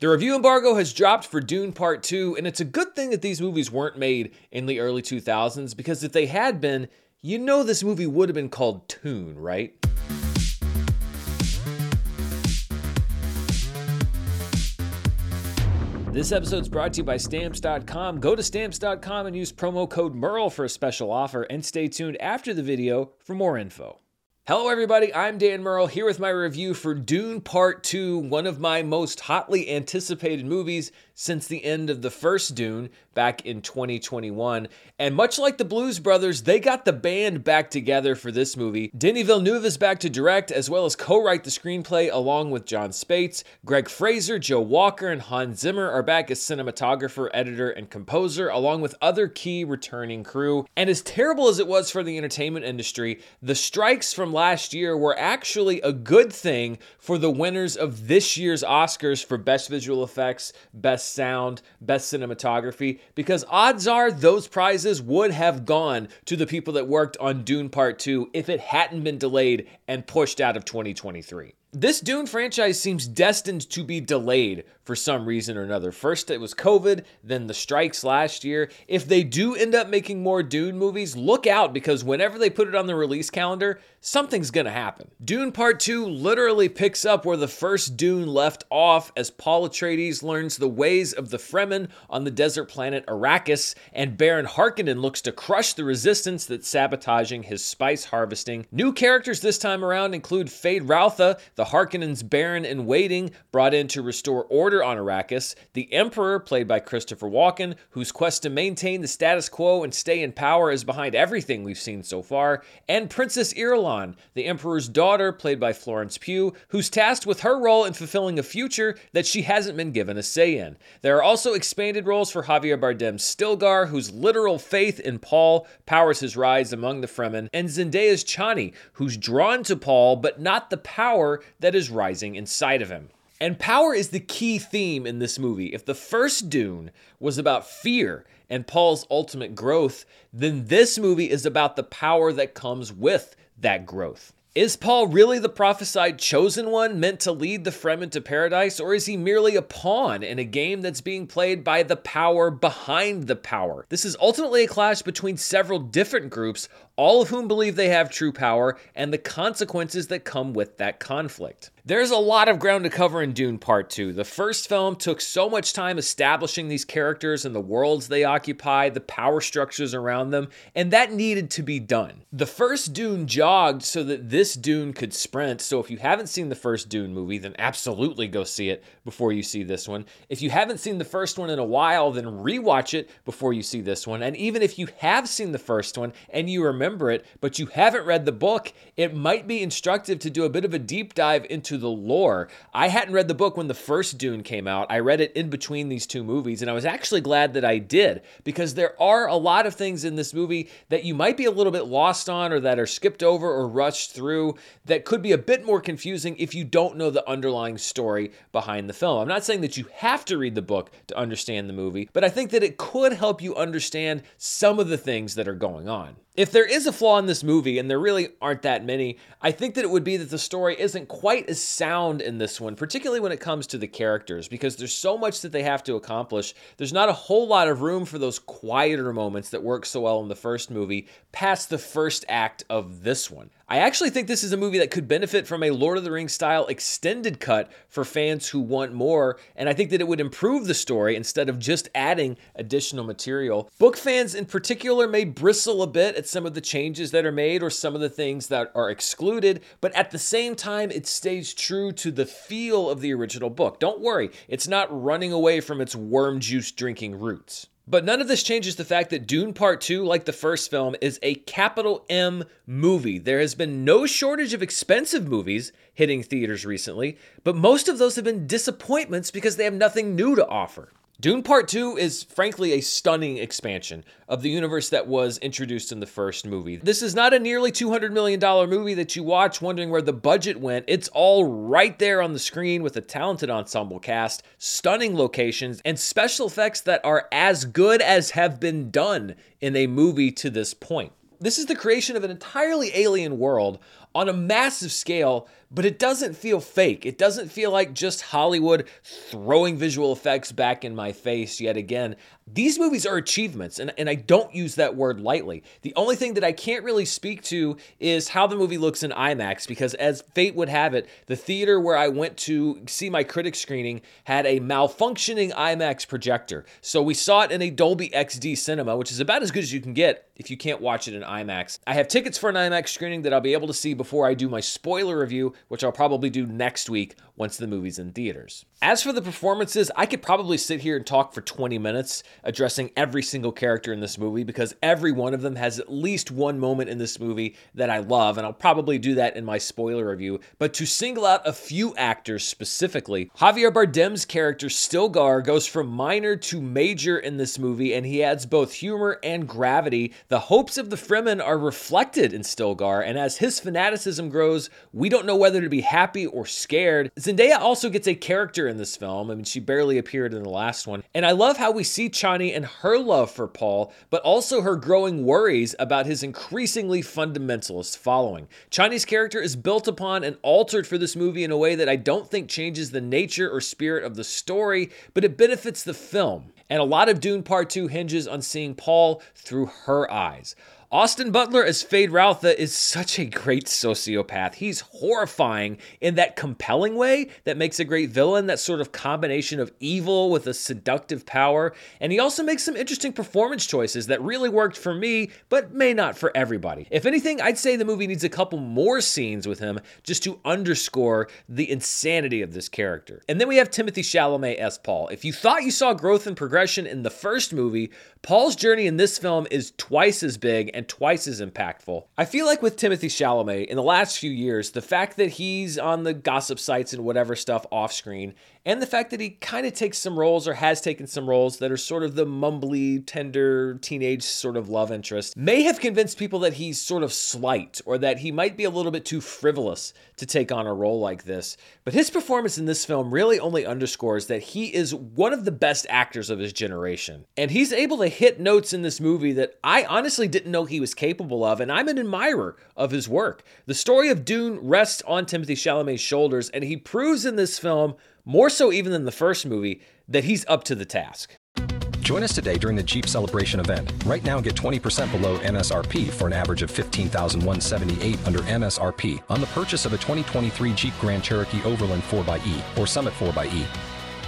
The review embargo has dropped for Dune Part 2, and it's a good thing that these movies weren't made in the early 2000s because if they had been, you know this movie would have been called Tune, right? This episode's brought to you by Stamps.com. Go to Stamps.com and use promo code MURRELL for a special offer, and stay tuned after the video for more info. Hello, everybody. I'm Dan Murrell here with my review for Dune Part 2, one of my most hotly anticipated movies since the end of the first Dune back in 2021. And much like the Blues Brothers, they got the band back together for this movie. Denis Villeneuve is back to direct as well as co write the screenplay along with Jon Spaihts. Greig Fraser, Joe Walker, and Hans Zimmer are back as cinematographer, editor, and composer, along with other key returning crew. And as terrible as it was for the entertainment industry, the strikes from last year were actually a good thing for the winners of this year's Oscars for Best Visual Effects, Best sound, best cinematography, because odds are those prizes would have gone to the people that worked on Dune Part 2 if it hadn't been delayed and pushed out of 2023. This Dune franchise seems destined to be delayed for some reason or another. First, it was COVID, then the strikes last year. If they do end up making more Dune movies, look out because whenever they put it on the release calendar, something's gonna happen. Dune Part 2 literally picks up where the first Dune left off as Paul Atreides learns the ways of the Fremen on the desert planet Arrakis, and Baron Harkonnen looks to crush the resistance that's sabotaging his spice harvesting. New characters this time around include Feyd-Rautha, the Harkonnens' Baron in waiting, brought in to restore order on Arrakis, the Emperor, played by Christopher Walken, whose quest to maintain the status quo and stay in power is behind everything we've seen so far, and Princess Irulan, the Emperor's daughter, played by Florence Pugh, who's tasked with her role in fulfilling a future that she hasn't been given a say in. There are also expanded roles for Javier Bardem's Stilgar, whose literal faith in Paul powers his rise among the Fremen, and Zendaya's Chani, who's drawn to Paul but not the power that is rising inside of him. And power is the key theme in this movie. If the first Dune was about fear and Paul's ultimate growth, then this movie is about the power that comes with that growth. Is Paul really the prophesied chosen one meant to lead the Fremen to paradise, or is he merely a pawn in a game that's being played by the power behind the power? This is ultimately a clash between several different groups, all of whom believe they have true power, and the consequences that come with that conflict. There's a lot of ground to cover in Dune Part 2. The first film took so much time establishing these characters and the worlds they occupy, the power structures around them, and that needed to be done. The first Dune jogged so that this Dune could sprint, so if you haven't seen the first Dune movie, then absolutely go see it before you see this one. If you haven't seen the first one in a while, then rewatch it before you see this one. And even if you have seen the first one and you remember it, but you haven't read the book, it might be instructive to do a bit of a deep dive the lore. I hadn't read the book when the first Dune came out. I read it in between these two movies, and I was actually glad that I did because there are a lot of things in this movie that you might be a little bit lost on or that are skipped over or rushed through that could be a bit more confusing if you don't know the underlying story behind the film. I'm not saying that you have to read the book to understand the movie, but I think that it could help you understand some of the things that are going on. If there is a flaw in this movie, and there really aren't that many, I think that it would be that the story isn't quite as sound in this one, particularly when it comes to the characters, because there's so much that they have to accomplish. There's not a whole lot of room for those quieter moments that work so well in the first movie past the first act of this one. I actually think this is a movie that could benefit from a Lord of the Rings style extended cut for fans who want more, and I think that it would improve the story instead of just adding additional material. Book fans in particular may bristle a bit at some of the changes that are made or some of the things that are excluded, but at the same time, it stays true to the feel of the original book. Don't worry, it's not running away from its worm juice drinking roots. But none of this changes the fact that Dune Part 2, like the first film, is a capital M movie. There has been no shortage of expensive movies hitting theaters recently, but most of those have been disappointments because they have nothing new to offer. Dune Part 2 is frankly a stunning expansion of the universe that was introduced in the first movie. This is not a nearly $200 million movie that you watch wondering where the budget went. It's all right there on the screen with a talented ensemble cast, stunning locations, and special effects that are as good as have been done in a movie to this point. This is the creation of an entirely alien world on a massive scale but it doesn't feel fake. It doesn't feel like just Hollywood throwing visual effects back in my face yet again. These movies are achievements, and, and I don't use that word lightly. The only thing that I can't really speak to is how the movie looks in IMAX, because as fate would have it, the theater where I went to see my critic screening had a malfunctioning IMAX projector. So we saw it in a Dolby XD cinema, which is about as good as you can get if you can't watch it in IMAX. I have tickets for an IMAX screening that I'll be able to see before I do my spoiler review, which I'll probably do next week once the movie's in theaters. As for the performances, I could probably sit here and talk for 20 minutes addressing every single character in this movie because every one of them has at least one moment in this movie that I love, and I'll probably do that in my spoiler review. But to single out a few actors specifically, Javier Bardem's character Stilgar goes from minor to major in this movie, and he adds both humor and gravity. The hopes of the Fremen are reflected in Stilgar, and as his fanaticism grows, we don't know whether to be happy or scared. Zendaya also gets a character in this film. I mean, she barely appeared in the last one. And I love how we see Chani and her love for Paul, but also her growing worries about his increasingly fundamentalist following. Chani's character is built upon and altered for this movie in a way that I don't think changes the nature or spirit of the story, but it benefits the film. And a lot of Dune Part 2 hinges on seeing Paul through her eyes. Austin Butler as Feyd-Rautha is such a great sociopath. He's horrifying in that compelling way that makes a great villain, that sort of combination of evil with a seductive power. And he also makes some interesting performance choices that really worked for me, but may not for everybody. If anything, I'd say the movie needs a couple more scenes with him just to underscore the insanity of this character. And then we have Timothée Chalamet as Paul. If you thought you saw growth and progression in the first movie, Paul's journey in this film is twice as big and twice as impactful. I feel like with Timothée Chalamet in the last few years, the fact that he's on the gossip sites and whatever stuff off screen and the fact that he kind of takes some roles or has taken some roles that are sort of the mumbly, tender, teenage sort of love interest may have convinced people that he's sort of slight or that he might be a little bit too frivolous to take on a role like this. But his performance in this film really only underscores that he is one of the best actors of his generation. And he's able to hit notes in this movie that I honestly didn't know he was capable of, and I'm an admirer of his work. The story of Dune rests on Timothée Chalamet's shoulders, and he proves in this film more so even than the first movie, that he's up to the task. Join us today during the Jeep Celebration event. Right now, get 20% below MSRP for an average of 15178 under MSRP on the purchase of a 2023 Jeep Grand Cherokee Overland 4xE or Summit 4xE.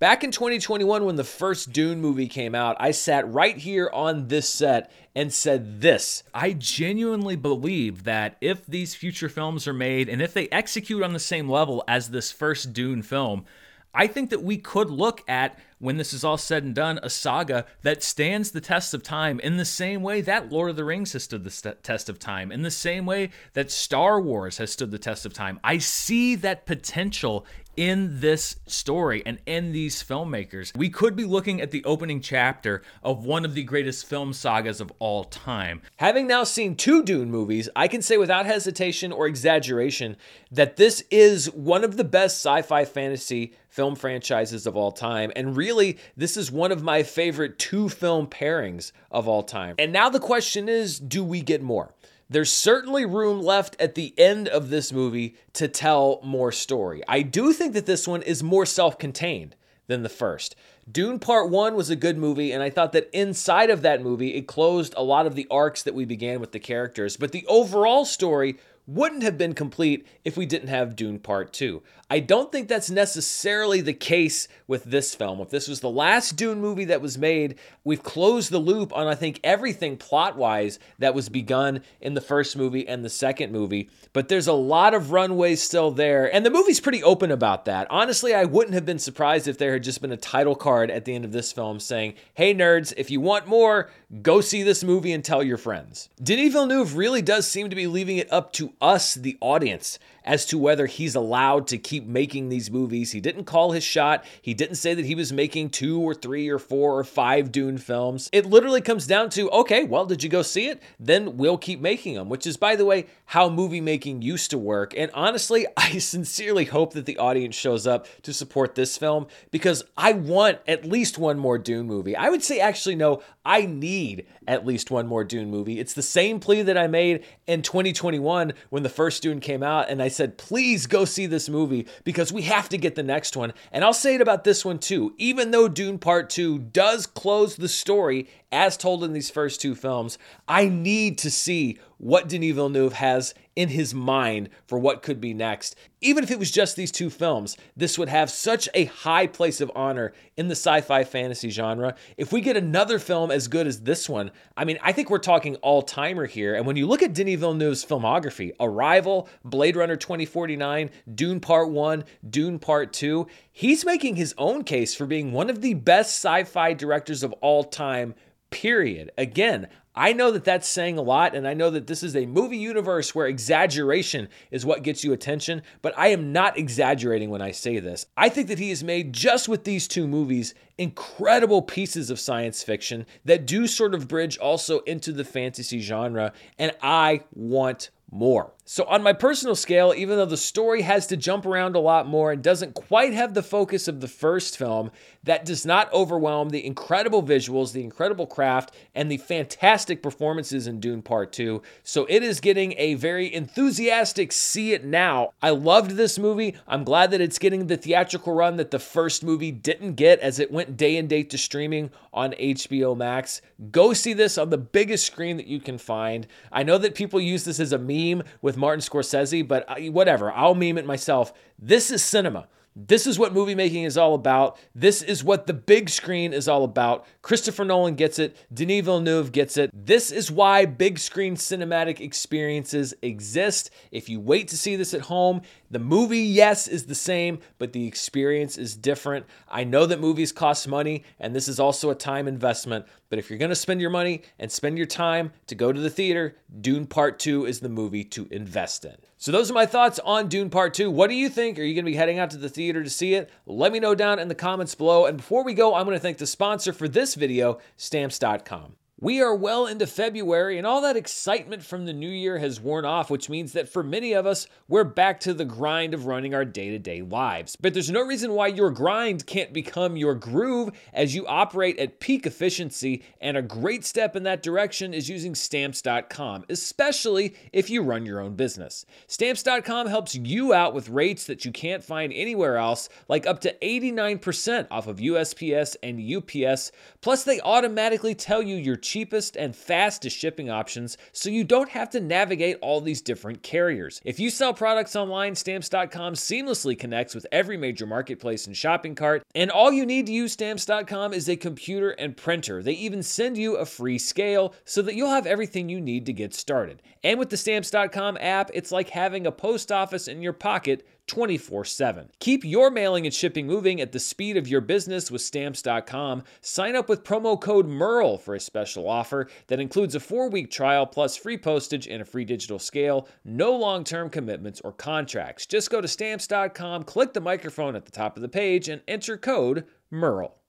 Back in 2021, when the first Dune movie came out, I sat right here on this set and said this. I genuinely believe that if these future films are made and if they execute on the same level as this first Dune film, I think that we could look at, when this is all said and done, a saga that stands the test of time in the same way that Lord of the Rings has stood the st- test of time, in the same way that Star Wars has stood the test of time. I see that potential in this story and in these filmmakers. We could be looking at the opening chapter of one of the greatest film sagas of all time. Having now seen two Dune movies, I can say without hesitation or exaggeration that this is one of the best sci fi fantasy film franchises of all time and really really, this is one of my favorite two film pairings of all time. And now the question is do we get more? There's certainly room left at the end of this movie to tell more story. I do think that this one is more self contained than the first. Dune Part 1 was a good movie, and I thought that inside of that movie, it closed a lot of the arcs that we began with the characters. But the overall story wouldn't have been complete if we didn't have Dune Part 2. I don't think that's necessarily the case with this film. If this was the last Dune movie that was made, we've closed the loop on, I think, everything plot wise that was begun in the first movie and the second movie. But there's a lot of runway still there, and the movie's pretty open about that. Honestly, I wouldn't have been surprised if there had just been a title card at the end of this film saying, hey, nerds, if you want more, go see this movie and tell your friends. Denis Villeneuve really does seem to be leaving it up to us, the audience, as to whether he's allowed to keep making these movies. He didn't call his shot. He didn't say that he was making two or three or four or five Dune films. It literally comes down to okay, well, did you go see it? Then we'll keep making them, which is, by the way, how movie making used to work. And honestly, I sincerely hope that the audience shows up to support this film because I want at least one more Dune movie. I would say, actually, no, I need at least one more Dune movie. It's the same plea that I made in 2021 when the first Dune came out, and I said, please go see this movie because we have to get the next one. And I'll say it about this one too. Even though Dune Part 2 does close the story as told in these first two films, I need to see what Denis Villeneuve has in his mind for what could be next. Even if it was just these two films, this would have such a high place of honor in the sci fi fantasy genre. If we get another film as good as this one, I mean, I think we're talking all timer here. And when you look at Denis Villeneuve's filmography, Arrival, Blade Runner 2049, Dune Part 1, Dune Part 2, he's making his own case for being one of the best sci fi directors of all time period. Again, I know that that's saying a lot, and I know that this is a movie universe where exaggeration is what gets you attention, but I am not exaggerating when I say this. I think that he has made, just with these two movies, incredible pieces of science fiction that do sort of bridge also into the fantasy genre, and I want more. So, on my personal scale, even though the story has to jump around a lot more and doesn't quite have the focus of the first film, that does not overwhelm the incredible visuals, the incredible craft, and the fantastic performances in Dune Part 2. So, it is getting a very enthusiastic see it now. I loved this movie. I'm glad that it's getting the theatrical run that the first movie didn't get as it went day and date to streaming on HBO Max. Go see this on the biggest screen that you can find. I know that people use this as a meme with Martin Scorsese, but whatever, I'll meme it myself. This is cinema. This is what movie making is all about. This is what the big screen is all about. Christopher Nolan gets it. Denis Villeneuve gets it. This is why big screen cinematic experiences exist. If you wait to see this at home, the movie, yes, is the same, but the experience is different. I know that movies cost money, and this is also a time investment. But if you're going to spend your money and spend your time to go to the theater, Dune Part 2 is the movie to invest in. So, those are my thoughts on Dune Part 2. What do you think? Are you going to be heading out to the theater to see it? Let me know down in the comments below. And before we go, I'm going to thank the sponsor for this video, Stamps.com. We are well into February, and all that excitement from the new year has worn off, which means that for many of us, we're back to the grind of running our day to day lives. But there's no reason why your grind can't become your groove as you operate at peak efficiency, and a great step in that direction is using Stamps.com, especially if you run your own business. Stamps.com helps you out with rates that you can't find anywhere else, like up to 89% off of USPS and UPS. Plus, they automatically tell you your cheapest and fastest shipping options so you don't have to navigate all these different carriers. If you sell products online, stamps.com seamlessly connects with every major marketplace and shopping cart, and all you need to use stamps.com is a computer and printer. They even send you a free scale so that you'll have everything you need to get started. And with the stamps.com app, it's like having a post office in your pocket 24 7. Keep your mailing and shipping moving at the speed of your business with stamps.com. Sign up with promo code MURRELL for a special offer that includes a four week trial plus free postage and a free digital scale. No long term commitments or contracts. Just go to stamps.com, click the microphone at the top of the page, and enter code MURRELL.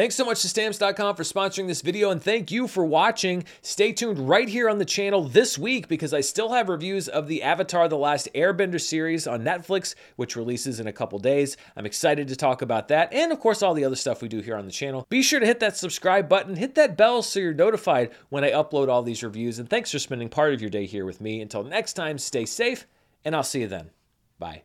Thanks so much to Stamps.com for sponsoring this video, and thank you for watching. Stay tuned right here on the channel this week because I still have reviews of the Avatar The Last Airbender series on Netflix, which releases in a couple days. I'm excited to talk about that, and of course, all the other stuff we do here on the channel. Be sure to hit that subscribe button, hit that bell so you're notified when I upload all these reviews, and thanks for spending part of your day here with me. Until next time, stay safe, and I'll see you then. Bye.